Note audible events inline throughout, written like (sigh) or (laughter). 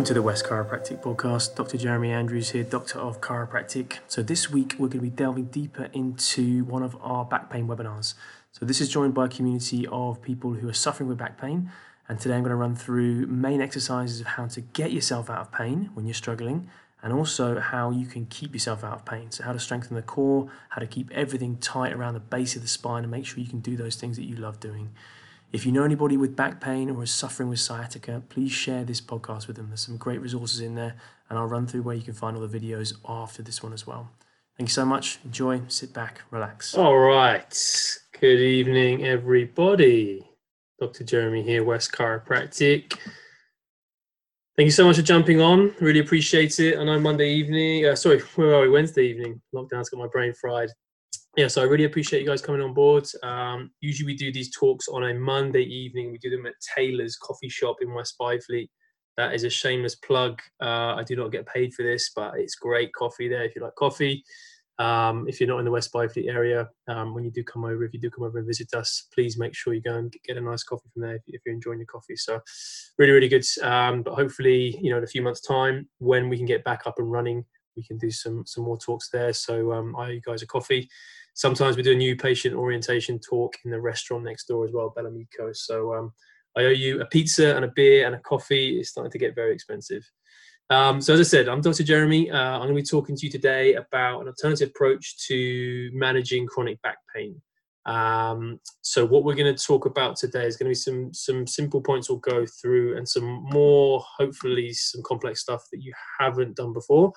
Welcome to the West Chiropractic Podcast. Dr. Jeremy Andrews here, Doctor of Chiropractic. So, this week we're going to be delving deeper into one of our back pain webinars. So, this is joined by a community of people who are suffering with back pain. And today I'm going to run through main exercises of how to get yourself out of pain when you're struggling, and also how you can keep yourself out of pain. So, how to strengthen the core, how to keep everything tight around the base of the spine, and make sure you can do those things that you love doing. If you know anybody with back pain or is suffering with sciatica, please share this podcast with them. There's some great resources in there, and I'll run through where you can find all the videos after this one as well. Thank you so much. Enjoy, sit back, relax. All right. Good evening, everybody. Dr. Jeremy here, West Chiropractic. Thank you so much for jumping on. Really appreciate it. I know Monday evening, uh, sorry, (laughs) where are we? Wednesday evening. Lockdown's got my brain fried yeah, so I really appreciate you guys coming on board. Um, usually we do these talks on a Monday evening. We do them at Taylor's Coffee Shop in West Byfleet. That is a shameless plug. Uh, I do not get paid for this, but it's great coffee there if you like coffee. Um, if you're not in the West Byfleet area, um, when you do come over, if you do come over and visit us, please make sure you go and get a nice coffee from there if, if you're enjoying your coffee. So, really, really good. Um, but hopefully, you know, in a few months' time, when we can get back up and running, we can do some some more talks there. So, um, I owe you guys a coffee sometimes we do a new patient orientation talk in the restaurant next door as well, Bellamico. So um, I owe you a pizza and a beer and a coffee. It's starting to get very expensive. Um, so as I said, I'm Dr. Jeremy. Uh, I'm going to be talking to you today about an alternative approach to managing chronic back pain. Um, so what we're going to talk about today is going to be some some simple points we'll go through and some more, hopefully, some complex stuff that you haven't done before.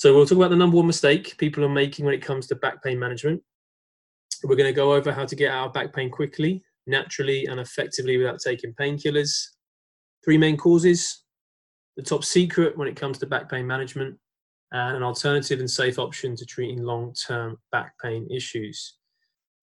So we'll talk about the number one mistake people are making when it comes to back pain management. We're going to go over how to get out of back pain quickly, naturally, and effectively without taking painkillers. Three main causes, the top secret when it comes to back pain management, and an alternative and safe option to treating long term back pain issues.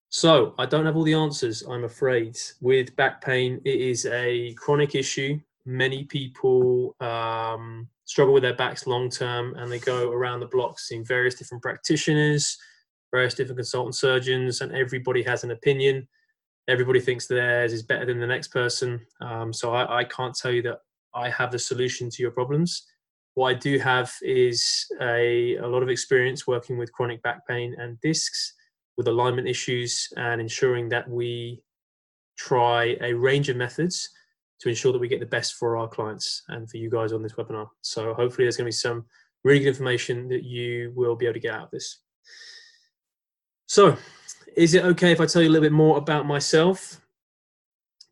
So, I don't have all the answers, I'm afraid. With back pain, it is a chronic issue. Many people um, struggle with their backs long term and they go around the block seeing various different practitioners, various different consultant surgeons, and everybody has an opinion. Everybody thinks theirs is better than the next person. Um, so I, I can't tell you that I have the solution to your problems. What I do have is a, a lot of experience working with chronic back pain and discs, with alignment issues, and ensuring that we try a range of methods to ensure that we get the best for our clients and for you guys on this webinar. So hopefully there's going to be some really good information that you will be able to get out of this. So is it okay if I tell you a little bit more about myself?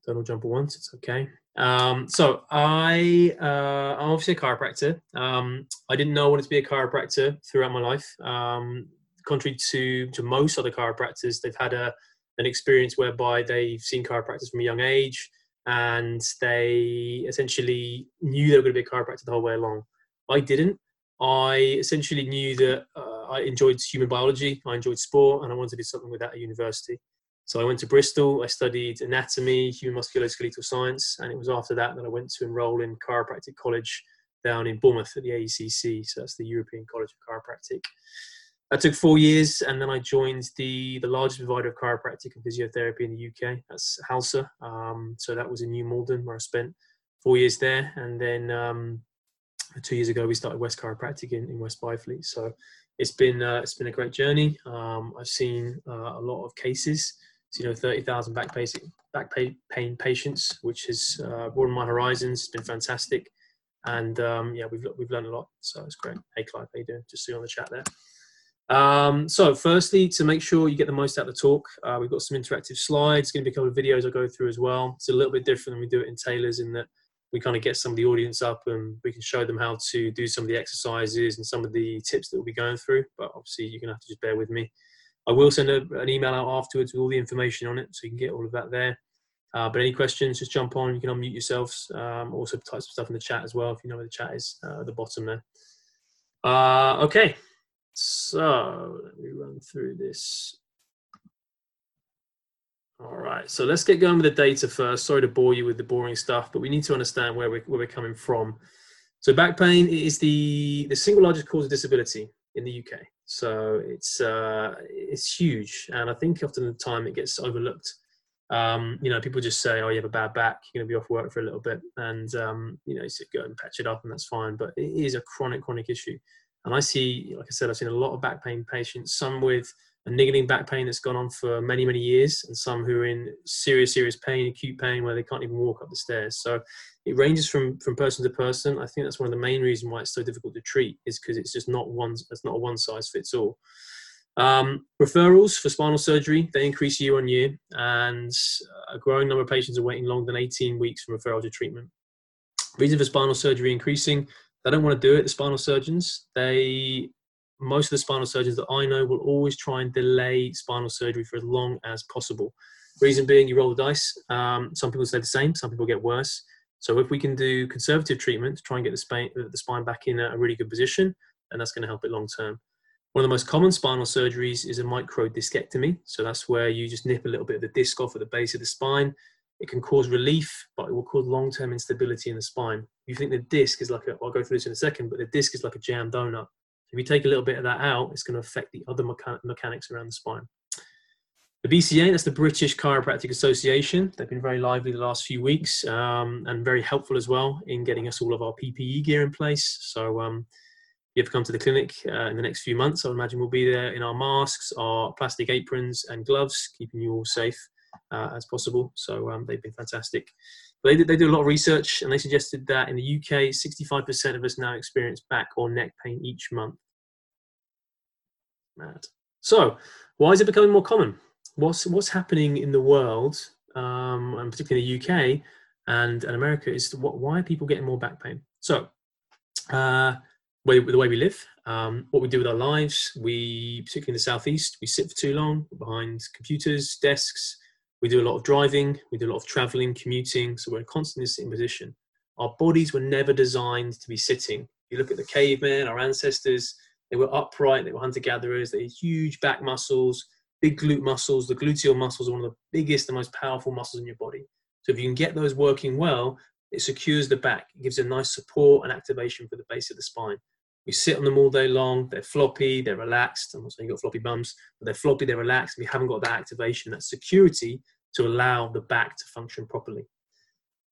Donald jump at once, it's okay. Um, so I, uh, I'm obviously a chiropractor. Um, I didn't know I wanted to be a chiropractor throughout my life. Um, contrary to, to most other chiropractors, they've had a, an experience whereby they've seen chiropractors from a young age and they essentially knew they were going to be a chiropractor the whole way along. I didn't. I essentially knew that uh, I enjoyed human biology, I enjoyed sport, and I wanted to do something with that at university. So I went to Bristol, I studied anatomy, human musculoskeletal science, and it was after that that I went to enroll in chiropractic college down in Bournemouth at the AECC, so that's the European College of Chiropractic. That took four years, and then I joined the the largest provider of chiropractic and physiotherapy in the UK. That's Halsa. Um, so that was in New Malden, where I spent four years there, and then um, two years ago we started West Chiropractic in, in West Byfleet. So it's been uh, it's been a great journey. Um, I've seen uh, a lot of cases. So, you know, thirty thousand back pain back pain patients, which has uh, broadened my horizons. It's been fantastic, and um, yeah, we've we've learned a lot. So it's great. Hey, Clive, how you doing? Just see you on the chat there. Um, so, firstly, to make sure you get the most out of the talk, uh, we've got some interactive slides. Going to be a couple of videos I'll go through as well. It's a little bit different than we do it in Taylor's in that we kind of get some of the audience up and we can show them how to do some of the exercises and some of the tips that we'll be going through. But obviously, you're going to have to just bear with me. I will send a, an email out afterwards with all the information on it, so you can get all of that there. Uh, but any questions, just jump on. You can unmute yourselves. Um, also, type some stuff in the chat as well if you know where the chat is uh, at the bottom there. Uh, okay, so let me run through this. All right, so let's get going with the data first. Sorry to bore you with the boring stuff, but we need to understand where we're, where we're coming from. So back pain is the, the single largest cause of disability in the UK. So it's, uh, it's huge. And I think often the time it gets overlooked. Um, you know, people just say, "Oh, you have a bad back. You're going to be off work for a little bit," and um, you know, you go and patch it up, and that's fine. But it is a chronic, chronic issue. And I see, like I said, I've seen a lot of back pain patients. Some with a niggling back pain that's gone on for many, many years, and some who are in serious, serious pain, acute pain, where they can't even walk up the stairs. So it ranges from from person to person. I think that's one of the main reasons why it's so difficult to treat is because it's just not one. It's not a one size fits all. Um, referrals for spinal surgery they increase year on year, and a growing number of patients are waiting longer than 18 weeks for referral to treatment. Reason for spinal surgery increasing. They don't want to do it. The spinal surgeons they most of the spinal surgeons that I know will always try and delay spinal surgery for as long as possible. Reason being, you roll the dice. Um, some people stay the same, some people get worse. So if we can do conservative treatment to try and get the spine, the spine back in a really good position, then that's going to help it long term. One of the most common spinal surgeries is a microdiscectomy. So that's where you just nip a little bit of the disc off at the base of the spine. It can cause relief, but it will cause long-term instability in the spine. You think the disc is like a, I'll go through this in a second, but the disc is like a jam donut. If you take a little bit of that out, it's going to affect the other mecha- mechanics around the spine. The BCA, that's the British Chiropractic Association. They've been very lively the last few weeks um, and very helpful as well in getting us all of our PPE gear in place. So, um, if you ever come to the clinic uh, in the next few months, I imagine we'll be there in our masks, our plastic aprons, and gloves, keeping you all safe uh, as possible. So, um, they've been fantastic. They, they do a lot of research and they suggested that in the UK, 65% of us now experience back or neck pain each month. Mad. So, why is it becoming more common? What's what's happening in the world, um, and particularly in the UK and, and America, is what, why are people getting more back pain? So, uh, way, the way we live, um, what we do with our lives, we particularly in the southeast, we sit for too long behind computers, desks, we do a lot of driving, we do a lot of traveling, commuting, so we're constantly sitting position. Our bodies were never designed to be sitting. You look at the cavemen, our ancestors, they were upright, they were hunter gatherers, they had huge back muscles, big glute muscles. The gluteal muscles are one of the biggest and most powerful muscles in your body. So if you can get those working well, it secures the back. It gives a nice support and activation for the base of the spine. We sit on them all day long. They're floppy, they're relaxed. I'm not saying you've got floppy bums, but they're floppy, they're relaxed. We haven't got that activation, that security to allow the back to function properly.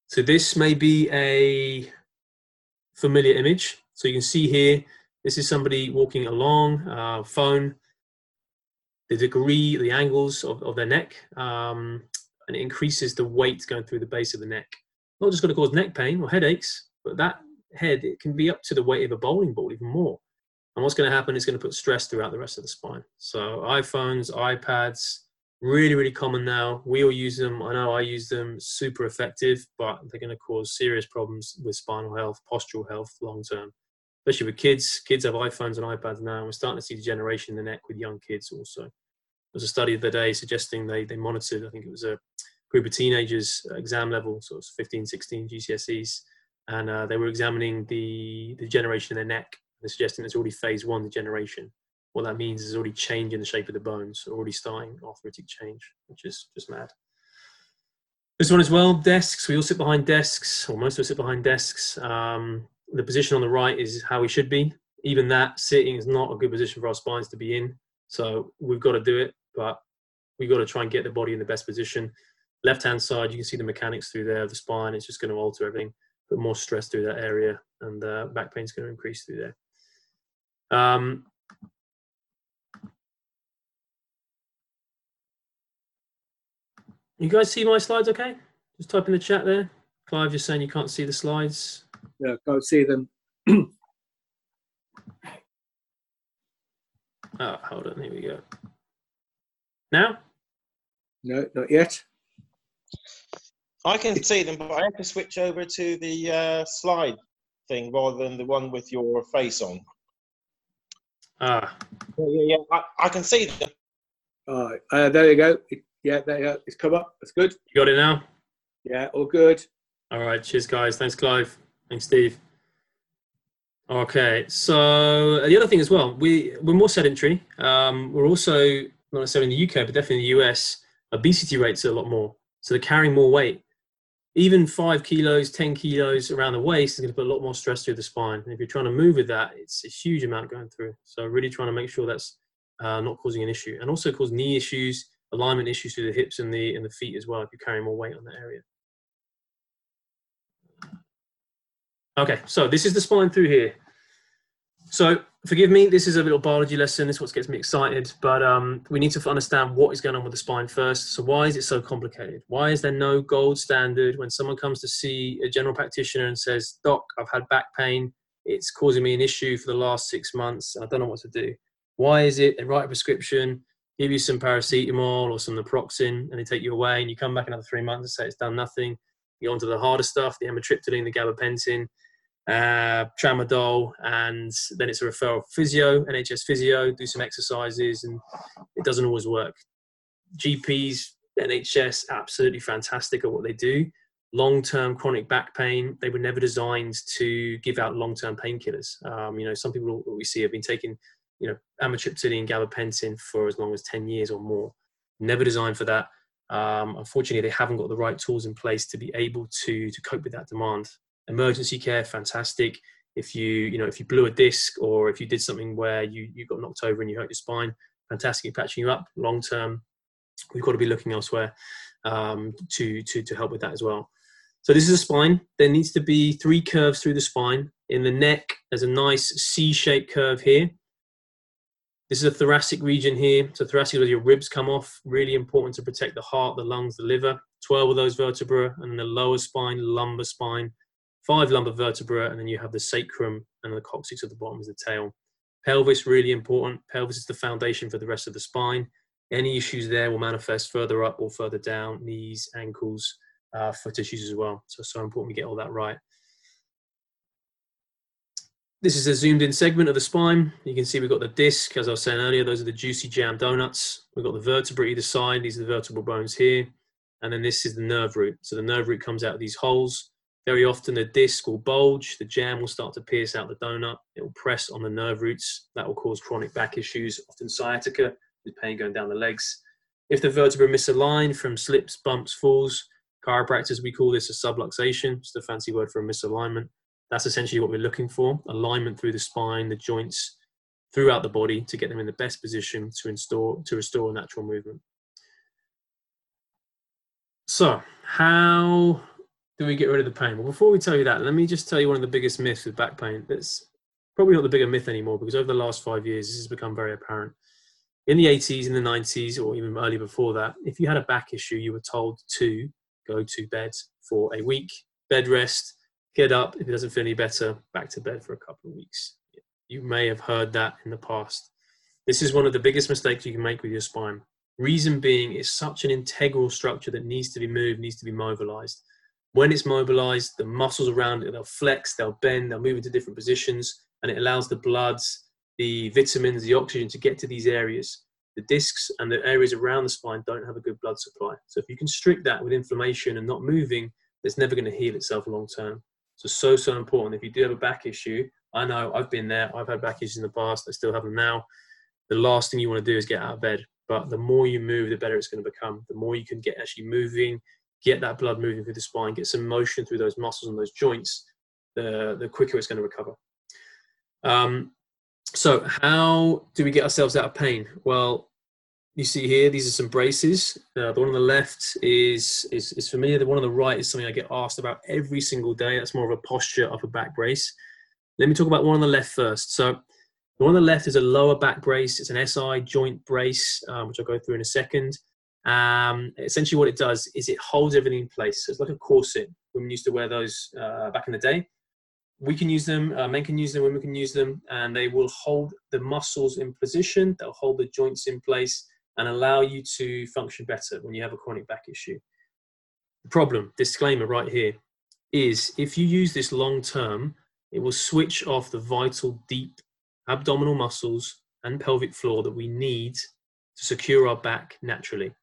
So this may be a familiar image. So you can see here, this is somebody walking along, uh, phone, the degree, the angles of, of their neck, um, and it increases the weight going through the base of the neck. Not just going to cause neck pain or headaches, but that head, it can be up to the weight of a bowling ball, even more. And what's going to happen is going to put stress throughout the rest of the spine. So iPhones, iPads, really, really common now. We all use them. I know I use them, super effective, but they're going to cause serious problems with spinal health, postural health long term, especially with kids. Kids have iPhones and iPads now. And we're starting to see degeneration in the neck with young kids also. There was a study of the day suggesting they, they monitored, I think it was a group of teenagers, exam level, sort of 15, 16 GCSEs, and uh, they were examining the, the degeneration in their neck. They're suggesting it's already phase one degeneration what that means is already changing the shape of the bones, already starting arthritic change, which is just mad. This one as well, desks. We all sit behind desks, or most of us sit behind desks. Um, the position on the right is how we should be. Even that sitting is not a good position for our spines to be in. So we've got to do it, but we've got to try and get the body in the best position. Left hand side, you can see the mechanics through there the spine. It's just going to alter everything, put more stress through that area, and uh, back pain is going to increase through there. Um, You guys see my slides okay? Just type in the chat there. Clive just saying you can't see the slides. Yeah, can't see them. oh, (clears throat) hold on. Here we go. Now? No, not yet. I can see them, but I have to switch over to the uh, slide thing rather than the one with your face on. Ah. Yeah, yeah, yeah. I, I can see them. All right, uh, there you go. Yeah, there you go. It's come up. That's good. You got it now? Yeah, all good. All right. Cheers, guys. Thanks, Clive. Thanks, Steve. Okay. So uh, the other thing as well, we we're more sedentary. Um, we're also not necessarily in the UK, but definitely in the US, obesity rates are a lot more. So they're carrying more weight. Even five kilos, ten kilos around the waist is going to put a lot more stress through the spine. And if you're trying to move with that, it's a huge amount going through. So really trying to make sure that's uh, not causing an issue, and also cause knee issues alignment issues through the hips and the and the feet as well if you're carrying more weight on that area. Okay, so this is the spine through here. So forgive me, this is a little biology lesson. This is what gets me excited, but um, we need to understand what is going on with the spine first. So why is it so complicated? Why is there no gold standard when someone comes to see a general practitioner and says, "Doc, I've had back pain. It's causing me an issue for the last six months. I don't know what to do." Why is it they write a prescription, give you some paracetamol or some naproxen, and they take you away, and you come back another three months and say it's done nothing. You go on to the harder stuff, the amitriptyline, the gabapentin uh, tramadol, and then it's a referral physio, NHS physio, do some exercises, and it doesn't always work. GPs, NHS, absolutely fantastic at what they do. Long term chronic back pain, they were never designed to give out long term painkillers. Um, you know, some people we see have been taking, you know, amitriptyline and gabapentin for as long as 10 years or more. Never designed for that. Um, unfortunately, they haven't got the right tools in place to be able to to cope with that demand emergency care, fantastic. If you, you know, if you blew a disc or if you did something where you, you got knocked over and you hurt your spine, fantastic patching you up. Long term, we've got to be looking elsewhere um, to, to, to help with that as well. So this is a spine. There needs to be three curves through the spine. In the neck, there's a nice C-shaped curve here. This is a thoracic region here. So thoracic is where your ribs come off. Really important to protect the heart, the lungs, the liver. 12 of those vertebrae, and the lower spine, lumbar spine, five lumbar vertebrae, and then you have the sacrum and the coccyx at the bottom is the tail. Pelvis, really important. Pelvis is the foundation for the rest of the spine. Any issues there will manifest further up or further down, knees, ankles, uh, foot issues as well. So, so important we get all that right. This is a zoomed in segment of the spine. You can see we've got the disc, as I was saying earlier, those are the juicy jam donuts. We've got the vertebrae either side, these are the vertebral bones here. And then this is the nerve root. So the nerve root comes out of these holes. Very often the disc will bulge, the jam will start to pierce out the donut, it will press on the nerve roots. That will cause chronic back issues, often sciatica, with pain going down the legs. If the vertebra misaligned from slips, bumps, falls, chiropractors, we call this a subluxation. It's the fancy word for a misalignment. That's essentially what we're looking for alignment through the spine, the joints, throughout the body to get them in the best position to, install, to restore natural movement. So, how do we get rid of the pain? Well, before we tell you that, let me just tell you one of the biggest myths with back pain. That's probably not the bigger myth anymore because over the last five years, this has become very apparent. In the 80s, in the 90s, or even earlier before that, if you had a back issue, you were told to go to bed for a week, bed rest, get up. If it doesn't feel any better, back to bed for a couple of weeks. You may have heard that in the past. This is one of the biggest mistakes you can make with your spine. Reason being, it's such an integral structure that needs to be moved, needs to be mobilized when it's mobilized, the muscles around it, they'll flex, they'll bend, they'll move into different positions, and it allows the bloods, the vitamins, the oxygen to get to these areas. The discs and the areas around the spine don't have a good blood supply. So if you constrict that with inflammation and not moving, it's never going to heal itself long term. So, so, so important. If you do have a back issue, I know I've been there. I've had back issues in the past. I still have them now. The last thing you want to do is get out of bed. But the more you move, the better it's going to become. The more you can get actually moving, get that blood moving through the spine, get some motion through those muscles and those joints, the, the quicker it's going to recover. Um, so, how do we get ourselves out of pain? Well, you see here, these are some braces. Uh, the one on the left is, is, is familiar. The one on the right is something I get asked about every single day. That's more of a posture upper back brace. Let me talk about one on the left first. So, the one on the left is a lower back brace. It's an SI joint brace, um, which I'll go through in a second. Um, essentially, what it does is it holds everything in place. So it's like a corset. Women used to wear those uh, back in the day. We can use them, uh, men can use them, women can use them, and they will hold the muscles in position, they'll hold the joints in place, and allow you to function better when you have a chronic back issue. The problem, disclaimer right here, is if you use this long term, it will switch off the vital deep abdominal muscles and pelvic floor that we need to secure our back naturally.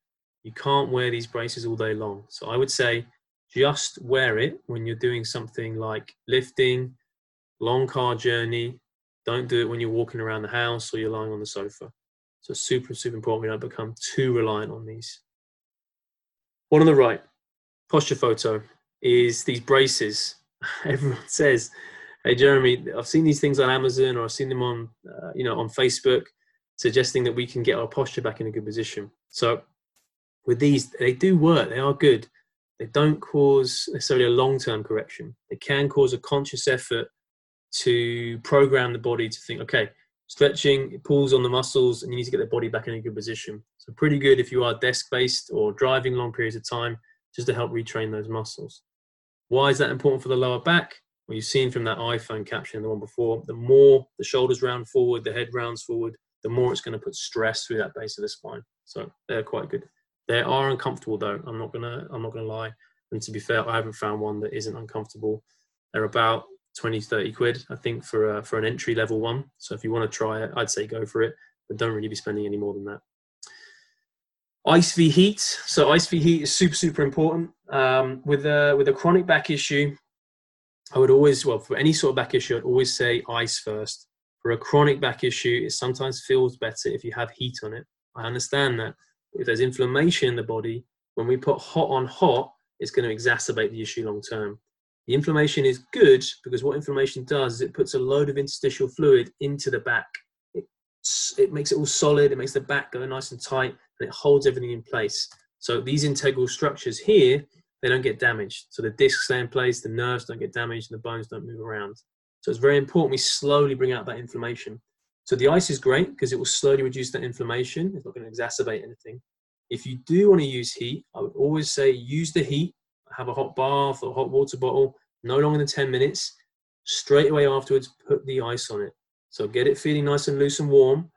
You can't wear these braces all day long. So I would say just wear it when you're doing something like lifting, long car journey. Don't do it when you're walking around the house or you're lying on the sofa. So super, super important we don't become too reliant on these. One on the right, posture photo, is these braces. (laughs) Everyone says, "Hey Jeremy, I've seen these things on Amazon or I've seen them on, uh, you know, on Facebook, suggesting that we can get our posture back in a good position." So with these, they do work. They are good. They don't cause necessarily a long-term correction. They can cause a conscious effort to program the body to think, okay, stretching it pulls on the muscles, and you need to get the body back in a good position. So pretty good if you are desk-based or driving long periods of time, just to help retrain those muscles. Why is that important for the lower back? Well, you've seen from that iPhone caption, the one before, the more the shoulders round forward, the head rounds forward, the more it's going to put stress through that base of the spine. So they're quite good. They are uncomfortable though. I'm not gonna I'm not gonna lie. And to be fair, I haven't found one that isn't uncomfortable. They're about 20, 30 quid, I think, for a, for an entry level one. So if you want to try it, I'd say go for it, but don't really be spending any more than that. Ice v heat. So ice v heat is super super important. Um, with a with a chronic back issue, I would always well for any sort of back issue, I'd always say ice first. For a chronic back issue, it sometimes feels better if you have heat on it. I understand that. If there's inflammation in the body, when we put hot on hot, it's going to exacerbate the issue long term. The inflammation is good because what inflammation does is it puts a load of interstitial fluid into the back. It, it makes it all solid, it makes the back go nice and tight, and it holds everything in place. So these integral structures here, they don't get damaged. So the discs stay in place, the nerves don't get damaged, and the bones don't move around. So it's very important we slowly bring out that inflammation. So the ice is great because it will slowly reduce that inflammation. It's not going to exacerbate anything. If you do want to use heat, I would always say use the heat have a hot bath or hot water bottle, no longer than 10 minutes. Straight away afterwards, put the ice on it. So get it feeling nice and loose and warm,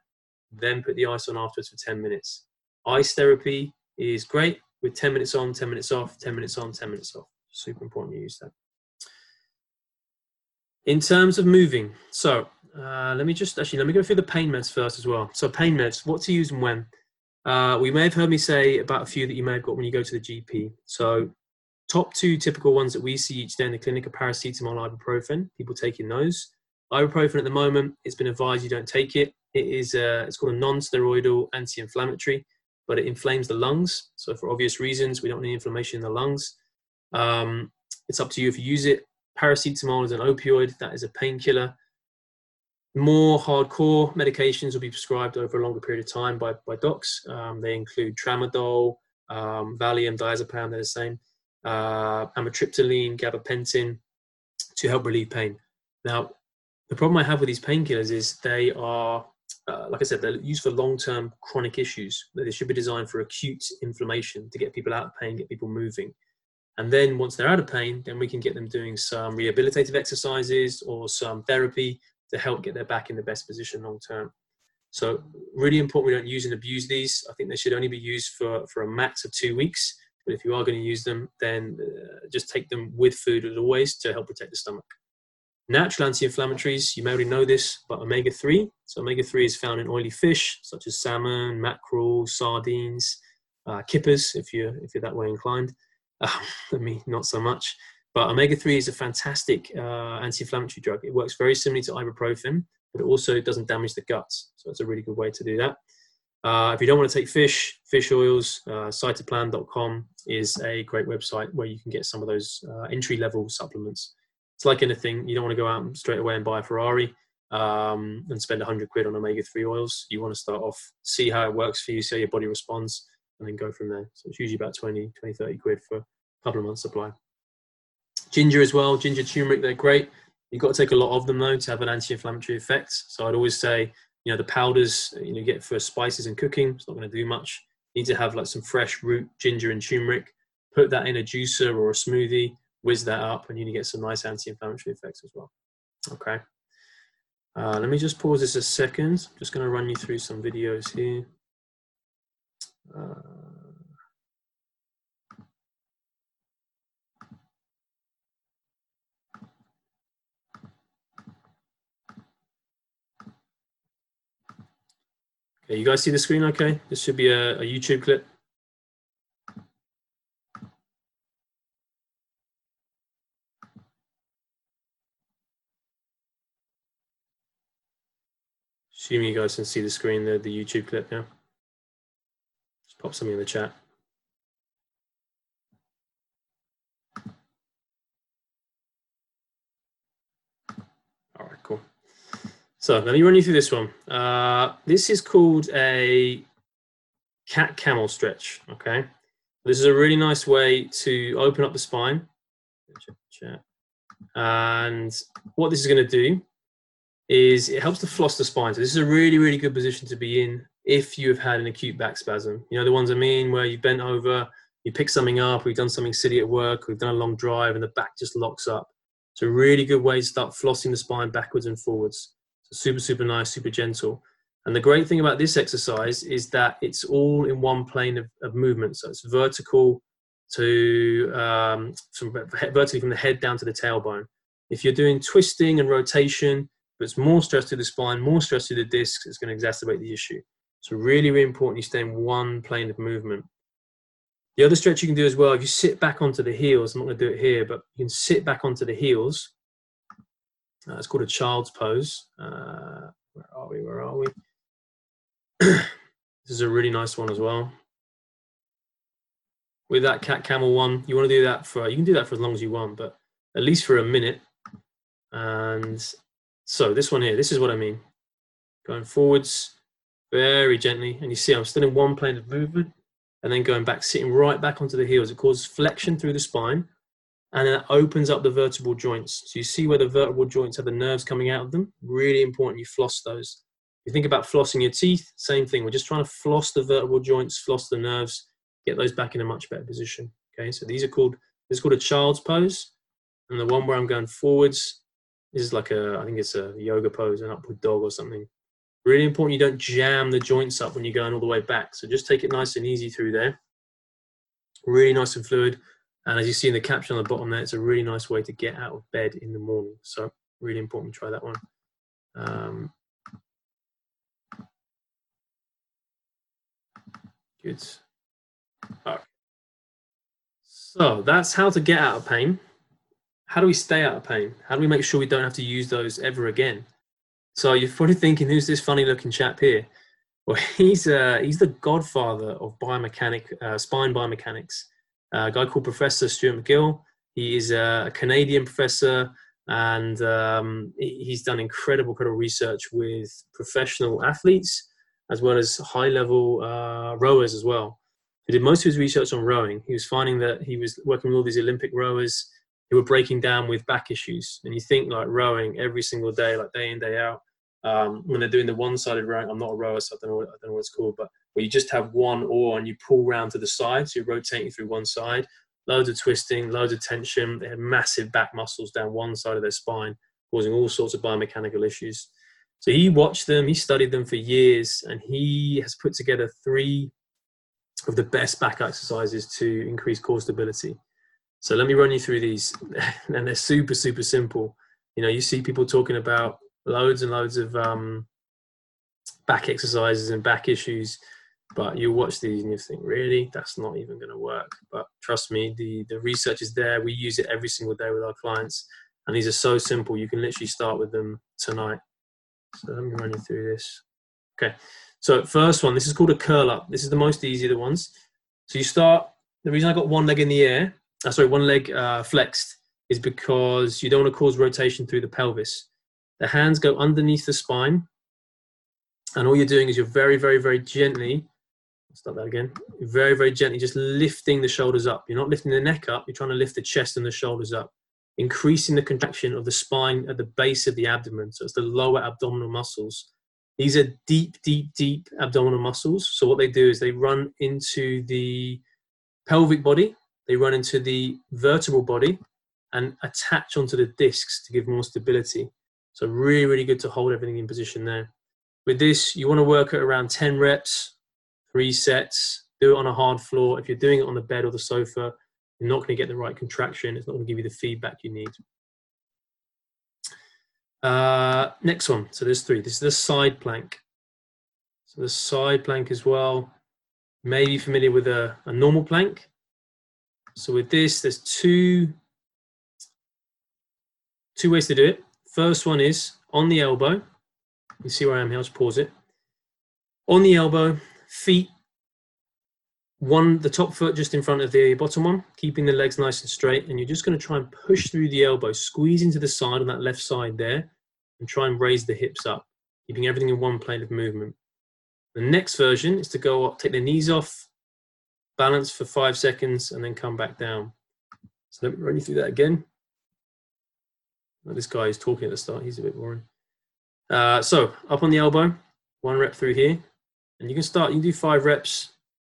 then put the ice on afterwards for 10 minutes. Ice therapy is great with 10 minutes on, 10 minutes off, 10 minutes on, 10 minutes off. Super important to use that. In terms of moving, so uh, let me just actually let me go through the pain meds first as well. So pain meds, what to use and when. Uh, we may have heard me say about a few that you may have got when you go to the GP. So Top two typical ones that we see each day in the clinic are paracetamol and ibuprofen. People taking those. Ibuprofen at the moment, it's been advised you don't take it. It is uh, it's called a non-steroidal anti-inflammatory, but it inflames the lungs. So for obvious reasons, we don't need inflammation in the lungs. Um, it's up to you if you use it. Paracetamol is an opioid. That is a painkiller. More hardcore medications will be prescribed over a longer period of time by, by docs. Um, they include tramadol, um, Valium, diazepam, they're the same uh, amitriptyline, gabapentin to help relieve pain. Now, the problem I have with these painkillers is they are, uh, like I said, they're used for long-term chronic issues. They should be designed for acute inflammation to get people out of pain, get people moving. And then once they're out of pain, then we can get them doing some rehabilitative exercises or some therapy to help get their back in the best position long term. So really important we don't use and abuse these. I think they should only be used for, for a max of two weeks but if you are going to use them, then uh, just take them with food as always to help protect the stomach. Natural anti-inflammatories, you may already know this, but omega-3. So omega-3 is found in oily fish such as salmon, mackerel, sardines, uh, kippers, if you're if you're that way inclined. Uh, (laughs) I mean, not so much. But omega-3 is a fantastic uh, anti-inflammatory drug. It works very similarly to ibuprofen, but it also doesn't damage the guts. So it's a really good way to do that. Uh, if you don't want to take fish, fish oils, uh, cytoplan.com is a great website where you can get some of those uh, entry level supplements. It's like anything, you don't want to go out straight away and buy a Ferrari um, and spend 100 quid on omega 3 oils. You want to start off, see how it works for you, see how your body responds, and then go from there. So it's usually about 20, 20 30 quid for a couple of months' supply. Ginger as well, ginger, turmeric, they're great. You've got to take a lot of them though to have an anti inflammatory effect. So I'd always say, you know the powders you know you get for spices and cooking it's not going to do much. You need to have like some fresh root ginger and turmeric. Put that in a juicer or a smoothie whiz that up and you get some nice anti-inflammatory effects as well. Okay. Uh, let me just pause this a second. I'm just going to run you through some videos here. Uh, Okay, you guys see the screen okay? This should be a, a YouTube clip. Assuming you guys can see the screen, the, the YouTube clip now. Just pop something in the chat. All right, cool. So let me run you through this one. Uh, this is called a cat camel stretch. Okay. This is a really nice way to open up the spine. And what this is going to do is it helps to floss the spine. So this is a really, really good position to be in if you have had an acute back spasm. You know, the ones I mean where you've bent over, you pick something up, we've done something silly at work, we've done a long drive and the back just locks up. It's a really good way to start flossing the spine backwards and forwards. Super, super nice, super gentle. And the great thing about this exercise is that it's all in one plane of, of movement. So it's vertical to um, from vertically from the head down to the tailbone. If you're doing twisting and rotation, but it's more stress to the spine, more stress to the discs, it's going to exacerbate the issue. So really, really important you stay in one plane of movement. The other stretch you can do as well, if you sit back onto the heels, I'm not going to do it here, but you can sit back onto the heels. Uh, it's called a child's pose. Uh, where are we? Where are we? (clears throat) this is a really nice one as well. With that cat camel one, you want to do that for, you can do that for as long as you want, but at least for a minute. And so this one here, this is what I mean. Going forwards very gently, and you see I'm still in one plane of movement, and then going back, sitting right back onto the heels. It causes flexion through the spine, and then it opens up the vertebral joints. So you see where the vertebral joints have the nerves coming out of them. Really important you floss those. You think about flossing your teeth, same thing. We're just trying to floss the vertebral joints, floss the nerves, get those back in a much better position. Okay, so these are called this is called a child's pose, and the one where I'm going forwards this is like a, I think it's a yoga pose, an upward dog or something. Really important you don't jam the joints up when you're going all the way back. So just take it nice and easy through there. Really nice and fluid. And as you see in the caption on the bottom there, it's a really nice way to get out of bed in the morning. So really important to try that one. Um, good. So that's how to get out of pain how do we stay out of pain? How do we make sure we don't have to use those ever again? So you're probably thinking, who's this funny looking chap here? Well, (laughs) he's uh, he's the godfather of biomechanic uh, spine biomechanics. A guy called Professor Stuart McGill. He is a Canadian professor, and um, he's done incredible, incredible research with professional athletes as well as high-level uh, rowers as well. He did most of his research on rowing. He was finding that he was working with all these Olympic rowers who were breaking down with back issues. And you think like rowing every single day, like day in, day out. Um, when they're doing the one-sided rowing, I'm not a rower, so I don't know what, I don't know what it's called, but where you just have one oar and you pull round to the side, so you're rotating through one side. Loads of twisting, loads of tension. They have massive back muscles down one side of their spine, causing all sorts of biomechanical issues. So he watched them, he studied them for years, and he has put together three of the best back exercises to increase core stability. So let me run you through these, (laughs) and they're super, super simple. You know, you see people talking about loads and loads of um, back exercises and back issues, but you watch these and you think, really, that's not even going to work. But trust me, the the research is there. We use it every single day with our clients, and these are so simple. You can literally start with them tonight. So let me run you through this. Okay. So first one, this is called a curl up. This is the most easy of the ones. So you start. The reason I got one leg in the air uh, sorry, one leg uh, flexed is because you don't want to cause rotation through the pelvis. The hands go underneath the spine, and all you're doing is you're very, very, very gently. Start that again. Very, very gently, just lifting the shoulders up. You're not lifting the neck up. You're trying to lift the chest and the shoulders up, increasing the contraction of the spine at the base of the abdomen. So it's the lower abdominal muscles. These are deep, deep, deep abdominal muscles. So what they do is they run into the pelvic body they run into the vertebral body and attach onto the discs to give more stability. So really, really good to hold everything in position there. With this, you want to work at around 10 reps, three sets, do it on a hard floor. If you're doing it on the bed or the sofa, you're not going to get the right contraction. It's not going to give you the feedback you need. Uh, next one. So there's three. This is the side plank. So the side plank as well. Maybe familiar with a, a normal plank. So with this, there's two, two ways to do it. First one is on the elbow. You see where I am here, I'll just pause it. On the elbow, feet, one, the top foot just in front of the bottom one, keeping the legs nice and straight. And you're just gonna try and push through the elbow, squeeze into the side on that left side there, and try and raise the hips up, keeping everything in one plane of movement. The next version is to go up, take the knees off, balance for five seconds, and then come back down. So let me run you through that again. This guy is talking at the start. He's a bit boring. Uh, so up on the elbow, one rep through here, and you can start. You can do five reps,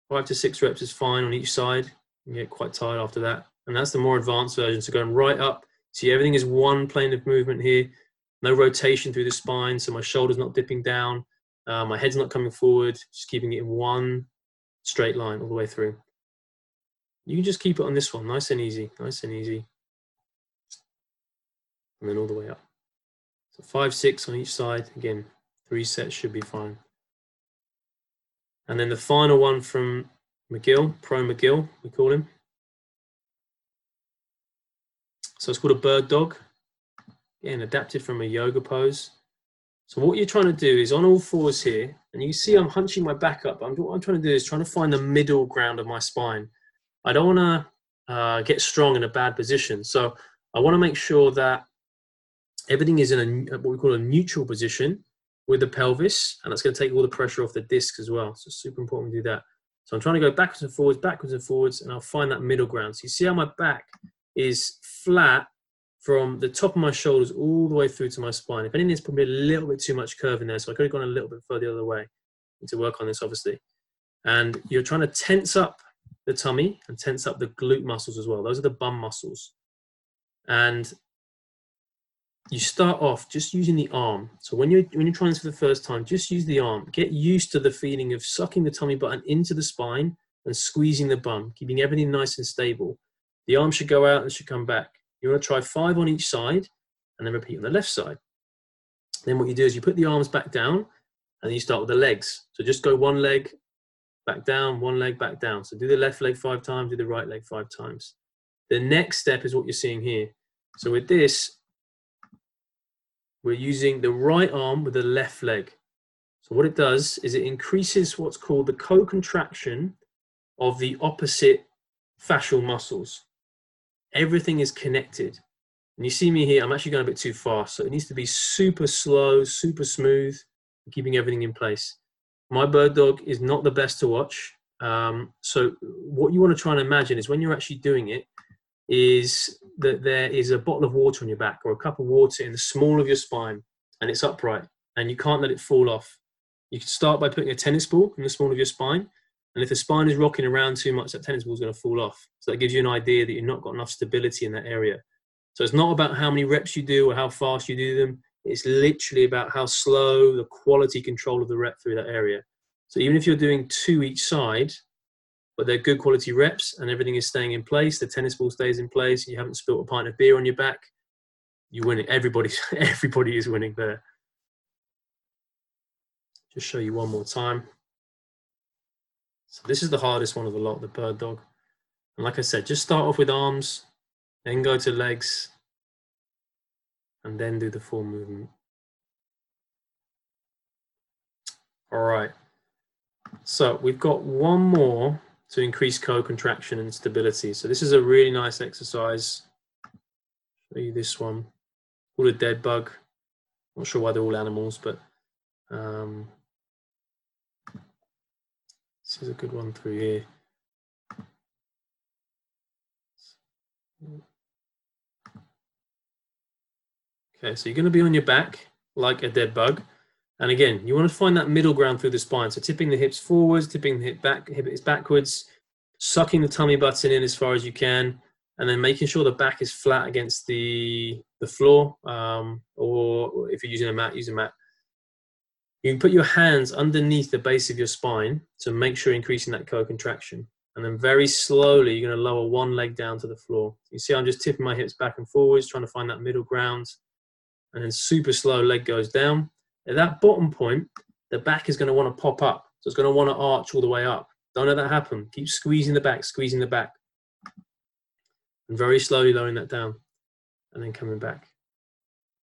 five to six reps is fine on each side. You get quite tired after that, and that's the more advanced version. So going right up. See, everything is one plane of movement here. No rotation through the spine, so my shoulder's not dipping down. Uh, my head's not coming forward. Just keeping it in one straight line all the way through. You can just keep it on this one, nice and easy, nice and easy. And then all the way up. So five, six on each side. Again, three sets should be fine. And then the final one from McGill, Pro McGill, we call him. So it's called a bird dog. Again, adapted from a yoga pose. So what you're trying to do is on all fours here, and you see I'm hunching my back up. I'm, what I'm trying to do is trying to find the middle ground of my spine. I don't want to uh, get strong in a bad position. So I want to make sure that everything is in a, uh, what we call a neutral position with the pelvis, and that's going to take all the pressure off the discs as well. So super important to do that. So I'm trying to go backwards and forwards, backwards and forwards, and I'll find that middle ground. So you see how my back is flat from the top of my shoulders all the way through to my spine. If anything, there's probably a little bit too much curve in there, so I could have gone a little bit further the other way. To work on this, obviously. And you're trying to tense up the tummy and tense up the glute muscles as well. Those are the bum muscles. And you start off just using the arm. So when you're when you're trying this for the first time, just use the arm. Get used to the feeling of sucking the tummy button into the spine and squeezing the bum, keeping everything nice and stable. The arm should go out and should come back. You want to try five on each side and then repeat on the left side. Then what you do is you put the arms back down and then you start with the legs. So just go one leg back down, one leg back down. So do the left leg five times, do the right leg five times. The next step is what you're seeing here. So with this, we're using the right arm with the left leg. So what it does is it increases what's called the co-contraction of the opposite fascial muscles. Everything is connected. And you see me here, I'm actually going a bit too fast. So it needs to be super slow, super smooth, keeping everything in place. My bird dog is not the best to watch. Um, so what you want to try and imagine is when you're actually doing it, is that there is a bottle of water on your back or a cup of water in the small of your spine and it's upright and you can't let it fall off. You can start by putting a tennis ball in the small of your spine. And if the spine is rocking around too much, that tennis ball is going to fall off. So that gives you an idea that you've not got enough stability in that area. So it's not about how many reps you do or how fast you do them. It's literally about how slow, the quality control of the rep through that area. So even if you're doing two each side, but they're good quality reps and everything is staying in place. The tennis ball stays in place. You haven't spilt a pint of beer on your back. You win it. Everybody, (laughs) everybody is winning there. Just show you one more time. So this is the hardest one of the lot, the bird dog. And like I said, just start off with arms, then go to legs, and then do the full movement. All right. So we've got one more to increase co-contraction and stability. So this is a really nice exercise. Show you this one. Called a dead bug. Not sure why they're all animals, but um, this is a good one through here. Okay, so you're going to be on your back like a dead bug. And again, you want to find that middle ground through the spine. So tipping the hips forwards, tipping the hip back, hip is backwards, sucking the tummy button in as far as you can, and then making sure the back is flat against the the floor. Um, or if you're using a mat, use a mat. You can put your hands underneath the base of your spine to make sure you're increasing that co-contraction. And then very slowly, you're going to lower one leg down to the floor. You see, I'm just tipping my hips back and forwards, trying to find that middle ground. And then super slow, leg goes down at that bottom point, the back is going to want to pop up. So it's going to want to arch all the way up. Don't let that happen. Keep squeezing the back, squeezing the back. And very slowly lowering that down and then coming back.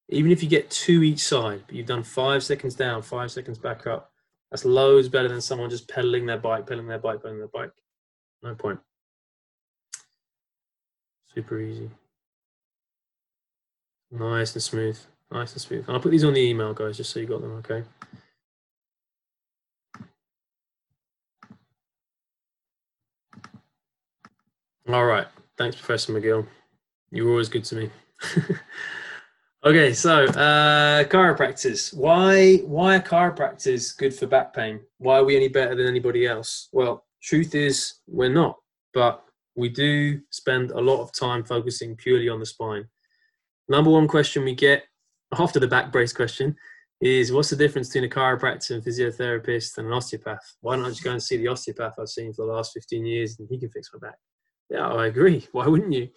Even if you get two each side, but you've done five seconds down, five seconds back up, that's loads better than someone just pedaling their bike, pedaling their bike, pedaling their bike. No point. Super easy. Nice and smooth. Nice and smooth. I'll put these on the email, guys, just so you got them, okay? All right. Thanks, Professor McGill. You were always good to me. (laughs) okay, so uh, chiropractors. Why why are chiropractors good for back pain? Why are we any better than anybody else? Well, truth is we're not, but we do spend a lot of time focusing purely on the spine. Number one question we get after the back brace question is what's the difference between a chiropractor and physiotherapist and an osteopath? Why don't I just go and see the osteopath I've seen for the last 15 years and he can fix my back? Yeah, I agree. (laughs) Why wouldn't you?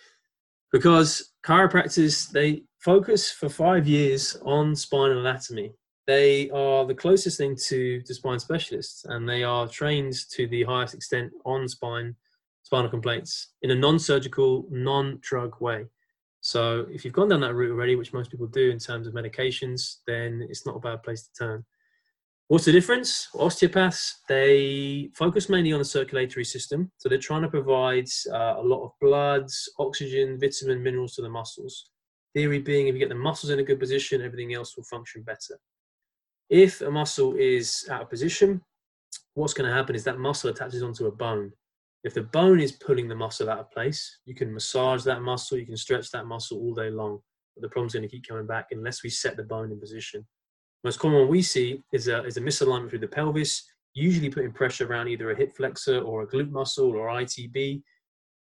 Because chiropractors, they focus for five years on spinal anatomy. They are the closest thing to, to spine specialists and they are trained to the highest extent on spine spinal complaints in a non-surgical, non-drug way. So if you've gone down that route already, which most people do in terms of medications, then it's not a bad place to turn. What's the difference? Osteopaths, they focus mainly on the circulatory system. So they're trying to provide uh, a lot of blood, oxygen, vitamin, minerals to the muscles. Theory being, if you get the muscles in a good position, everything else will function better. If a muscle is out of position, what's going to happen is that muscle attaches onto a bone. If the bone is pulling the muscle out of place, you can massage that muscle, you can stretch that muscle all day long. But the problem's going to keep coming back unless we set the bone in position. Most common one we see is a, is a misalignment through the pelvis, usually putting pressure around either a hip flexor or a glute muscle or ITB.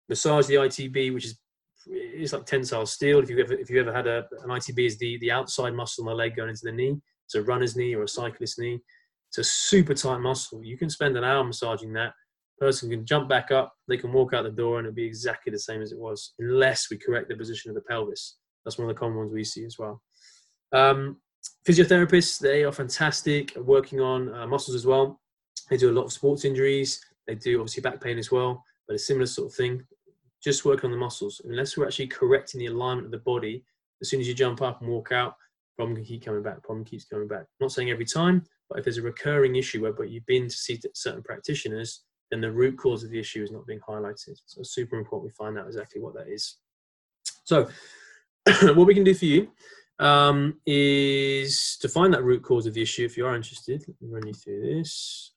Massage the ITB, which is it's like tensile steel. If you ever if you ever had a, an ITB, is the the outside muscle in the leg going into the knee. It's a runner's knee or a cyclist's knee. It's a super tight muscle. You can spend an hour massaging that person can jump back up, they can walk out the door, and it'll be exactly the same as it was, unless we correct the position of the pelvis. That's one of the common ones we see as well. Um, physiotherapists, they are fantastic at working on uh, muscles as well. They do a lot of sports injuries. They do obviously back pain as well, but a similar sort of thing. Just working on the muscles. Unless we're actually correcting the alignment of the body, as soon as you jump up and walk out, problem can keep coming back. Problem keeps coming back. I'm not saying every time, but if there's a recurring issue where but you've been to see certain practitioners, then the root cause of the issue is not being highlighted. So it's super important we find out exactly what that is. So (clears throat) what we can do for you um, is to find that root cause of the issue if you are interested. Let me run you through this.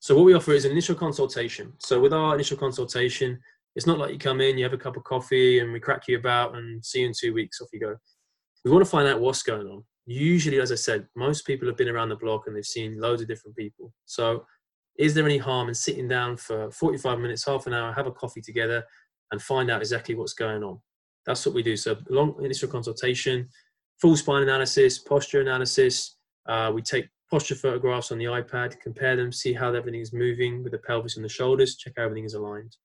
So what we offer is an initial consultation. So with our initial consultation, it's not like you come in, you have a cup of coffee, and we crack you about and see you in two weeks, off you go. We want to find out what's going on. Usually, as I said, most people have been around the block and they've seen loads of different people. So is there any harm in sitting down for 45 minutes, half an hour, have a coffee together, and find out exactly what's going on? That's what we do. So, long initial consultation, full spine analysis, posture analysis. Uh, we take posture photographs on the iPad, compare them, see how everything is moving with the pelvis and the shoulders, check how everything is aligned.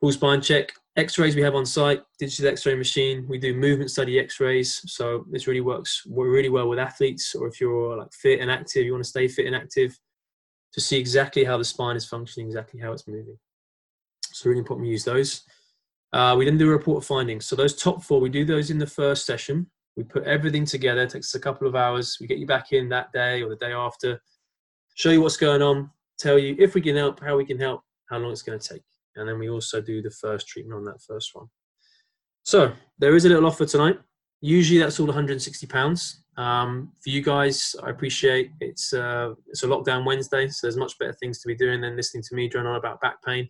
Full spine check. X-rays we have on site, digital X-ray machine. We do movement study X-rays, so this really works really well with athletes, or if you're like fit and active, you want to stay fit and active to see exactly how the spine is functioning, exactly how it's moving. So really important we use those. Uh, we then do a report of findings. So those top four, we do those in the first session. We put everything together. It takes us a couple of hours. We get you back in that day or the day after, show you what's going on, tell you if we can help, how we can help, how long it's going to take. And then we also do the first treatment on that first one. So there is a little offer tonight. Usually that's all 160 pounds. Um, for you guys, I appreciate it's uh, it's a lockdown Wednesday, so there's much better things to be doing than listening to me drone on about back pain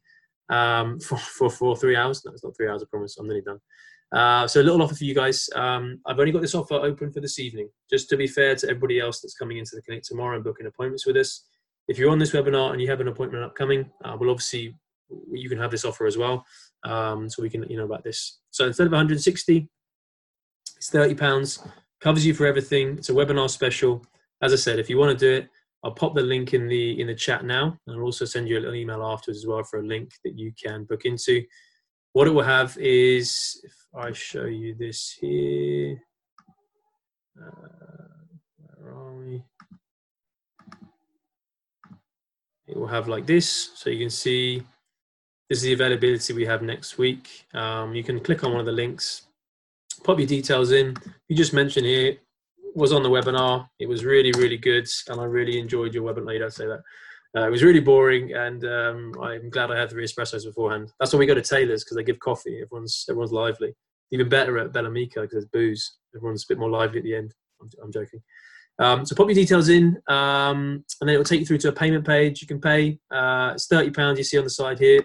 um, (laughs) for, for, for three hours. No, it's not three hours, I promise. I'm nearly done. Uh, so a little offer for you guys. Um, I've only got this offer open for this evening, just to be fair to everybody else that's coming into the clinic tomorrow and booking appointments with us. If you're on this webinar and you have an appointment upcoming, uh, we'll obviously you can have this offer as well, um, so we can you know about this. So instead of 160, it's 30 pounds covers you for everything. It's a webinar special. As I said, if you want to do it, I'll pop the link in the in the chat now, and I'll also send you an email afterwards as well for a link that you can book into. What it will have is, if I show you this here, uh, where are we? It will have like this, so you can see this is the availability we have next week. Um, you can click on one of the links, pop your details in. You just mentioned here was on the webinar. It was really, really good, and I really enjoyed your webinar. You don't say that. Uh, it was really boring, and um, I'm glad I had three espressos beforehand. That's when we go to Taylor's because they give coffee. Everyone's everyone's lively. Even better at Bella Mica because there's booze. Everyone's a bit more lively at the end. I'm, I'm joking. Um, so pop your details in, um, and then it will take you through to a payment page. You can pay. Uh, it's thirty pounds. You see on the side here.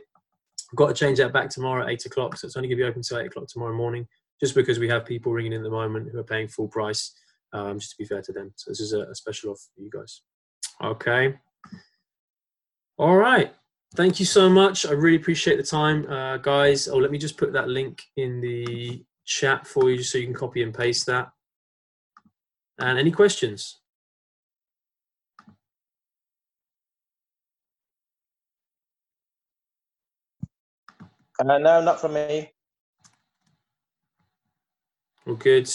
I've got to change that back tomorrow at eight o'clock, so it's only going to be open till eight o'clock tomorrow morning, just because we have people ringing in at the moment who are paying full price, um, just to be fair to them. So this is a, a special offer for you guys. Okay. All right. Thank you so much. I really appreciate the time, uh, guys. Oh, let me just put that link in the chat for you so you can copy and paste that. And any questions? Uh, no, not from me. All good.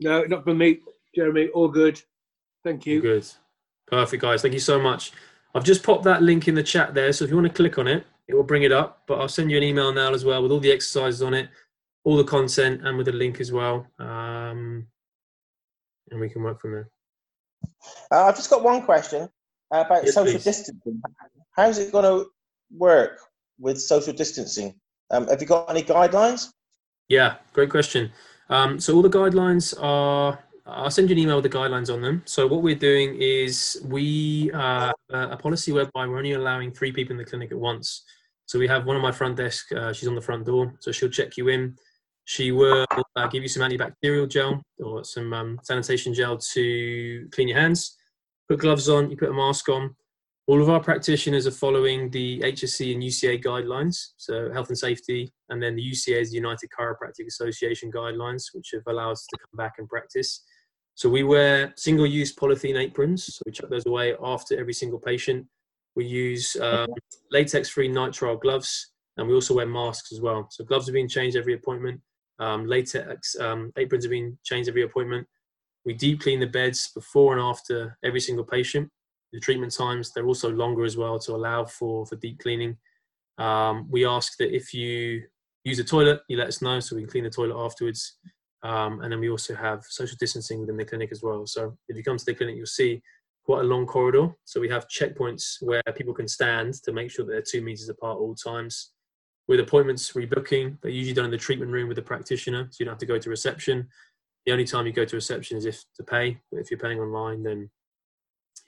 No, not from me, Jeremy. All good. Thank All you. good. Perfect, guys. Thank you so much. I've just popped that link in the chat there. So if you want to click on it, it will bring it up. But I'll send you an email now as well with all the exercises on it, all the content, and with a link as well. Um, and we can work from there. Uh, I've just got one question uh, about Yes, social please. distancing. How's it going to work with social distancing? Um, have you got any guidelines? Yeah, great question. Um, so all the guidelines are. I'll send you an email with the guidelines on them. So what we're doing is we uh, a policy whereby we're only allowing three people in the clinic at once. So we have one on my front desk. Uh, she's on the front door, so she'll check you in. She will uh, give you some antibacterial gel or some um, sanitation gel to clean your hands. Put gloves on. You put a mask on. All of our practitioners are following the HSC and UCA guidelines, so health and safety, and then the UCA is the United Chiropractic Association guidelines, which have allowed us to come back and practice. So we wear single-use polythene aprons, so we chuck those away after every single patient. We use um, latex-free nitrile gloves, and we also wear masks as well. So gloves are being changed every appointment. Um, latex um, aprons are being changed every appointment. We deep clean the beds before and after every single patient. The treatment times they're also longer as well to allow for for deep cleaning. Um, we ask that if you use a toilet, you let us know so we can clean the toilet afterwards. Um, and then we also have social distancing within the clinic as well. So if you come to the clinic, you'll see quite a long corridor. So we have checkpoints where people can stand to make sure that they're two meters apart all times. With appointments rebooking, they're usually done in the treatment room with the practitioner, so you don't have to go to reception. The only time you go to reception is if to pay. But if you're paying online, then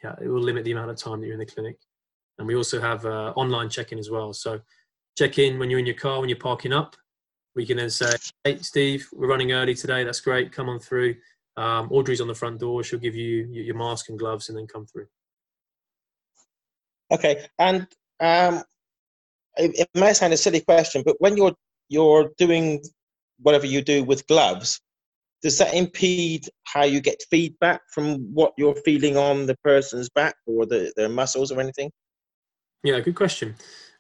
yeah, it will limit the amount of time that you're in the clinic. And we also have uh, online check-in as well. So check in when you're in your car when you're parking up. We can then say, "Hey, Steve, we're running early today. That's great. Come on through." Um, Audrey's on the front door. She'll give you your mask and gloves, and then come through. Okay, and um, it, it may sound a silly question, but when you're you're doing whatever you do with gloves, does that impede how you get feedback from what you're feeling on the person's back or the, their muscles or anything? Yeah, good question.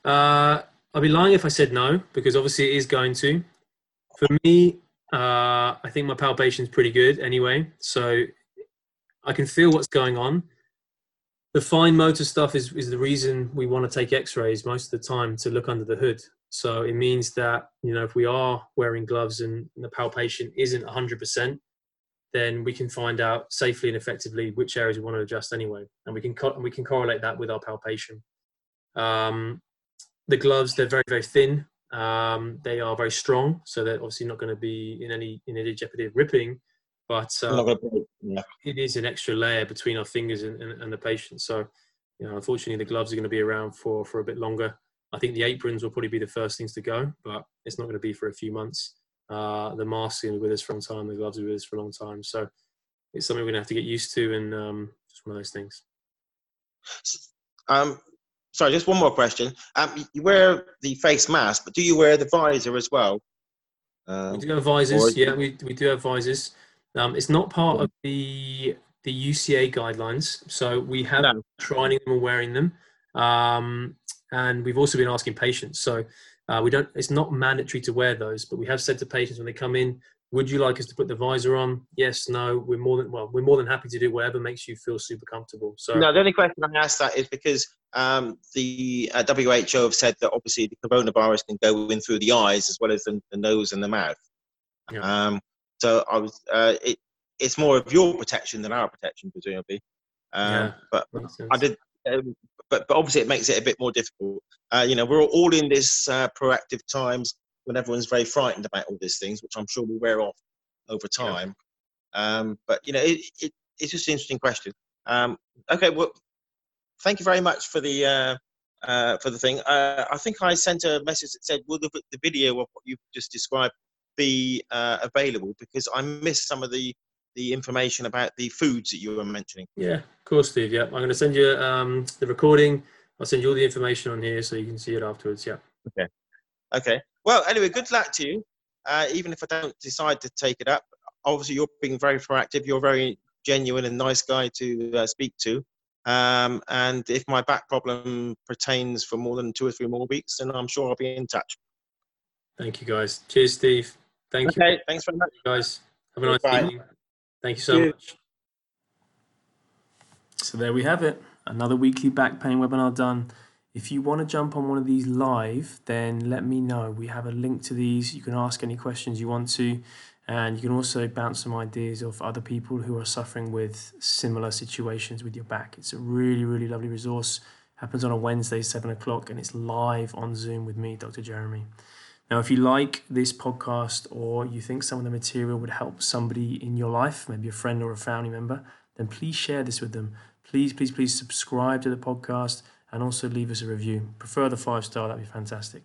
Uh, I'd be lying if I said no, because obviously it is going to. For me, uh, I think my palpation is pretty good anyway, so I can feel what's going on. The fine motor stuff is, is the reason we want to take X-rays most of the time to look under the hood. So it means that you know if we are wearing gloves and the palpation isn't 100%, then we can find out safely and effectively which areas we want to adjust anyway, and we can co- and we can correlate that with our palpation. Um, the gloves they're very very thin. Um, they are very strong, so they're obviously not going to be in any in any jeopardy of ripping. But uh, not gonna break- yeah. it is an extra layer between our fingers and, and, and the patient. So, you know, unfortunately, the gloves are going to be around for for a bit longer. I think the aprons will probably be the first things to go, but it's not going to be for a few months. Uh, the masks are going to be with us for a long time. The gloves will be with us for a long time. So, it's something we're going to have to get used to, and um, just one of those things. Um, sorry, just one more question. Um, you wear the face mask, but do you wear the visor as well? We Um, do have visors. or- Yeah, we, we do have visors. Um, it's not part of the the UCA guidelines, so we have No. training them and wearing them, um, and we've also been asking patients. So uh, we don't. It's not mandatory to wear those, but we have said to patients when they come in, "Would you like us to put the visor on?" Yes, no. We're more than well. We're more than happy to do whatever makes you feel super comfortable. So No, the only question I asked that is because um, the uh, WHO have said that obviously the coronavirus can go in through the eyes as well as the, the nose and the mouth. Yeah. Um, so I was, uh, it, it's more of your protection than our protection, presumably. Um, Yeah. But. I did, um, but but obviously it makes it a bit more difficult. Uh, you know, we're all in this uh, proactive times when everyone's very frightened about all these things, which I'm sure will wear off over Yeah. time. Um, but you know, it, it, it's just an interesting question. Um, okay, well, thank you very much for the uh, uh, for the thing. Uh, I think I sent a message that said, "Will the, the video of what you've just described be uh, available?" Because I missed some of the the information about the foods that you were mentioning. Yeah, of course, Steve. Yeah, I'm going to send you um, the recording. I'll send you all the information on here so you can see it afterwards. Yeah. Okay. Okay. Well, anyway, good luck to you. Uh, even if I don't decide to take it up, obviously you're being very proactive. You're a very genuine and nice guy to uh, speak to. Um, and if my back problem pertains for more than two or three more weeks, then I'm sure I'll be in touch. Thank you, guys. Cheers, Steve. Thank you, Okay. Thanks very much. guys. Have a nice Bye. evening. Thank you so Cheers. much. So there we have it. Another weekly back pain webinar done. If you want to jump on one of these live, then let me know. We have a link to these. You can ask any questions you want to, and you can also bounce some ideas of other people who are suffering with similar situations with your back. It's a really, really lovely resource. Happens on a Wednesday, seven o'clock, and it's live on Zoom with me, Dr. Jeremy. Now, if you like this podcast or you think some of the material would help somebody in your life, maybe a friend or a family member, then please share this with them. Please, please, please subscribe to the podcast and also leave us a review. Prefer the five star, that'd be fantastic.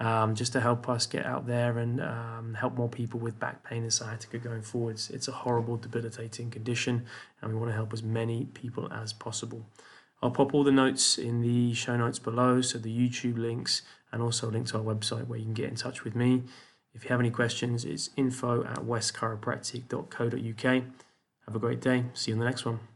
Um, just to help us get out there and um, help more people with back pain and sciatica going forwards. It's a horrible, debilitating condition, and we want to help as many people as possible. I'll pop all the notes in the show notes below, so the YouTube links and also a link to our website where you can get in touch with me. If you have any questions, it's info at westchiropractic.co.uk. Have a great day. See you in the next one.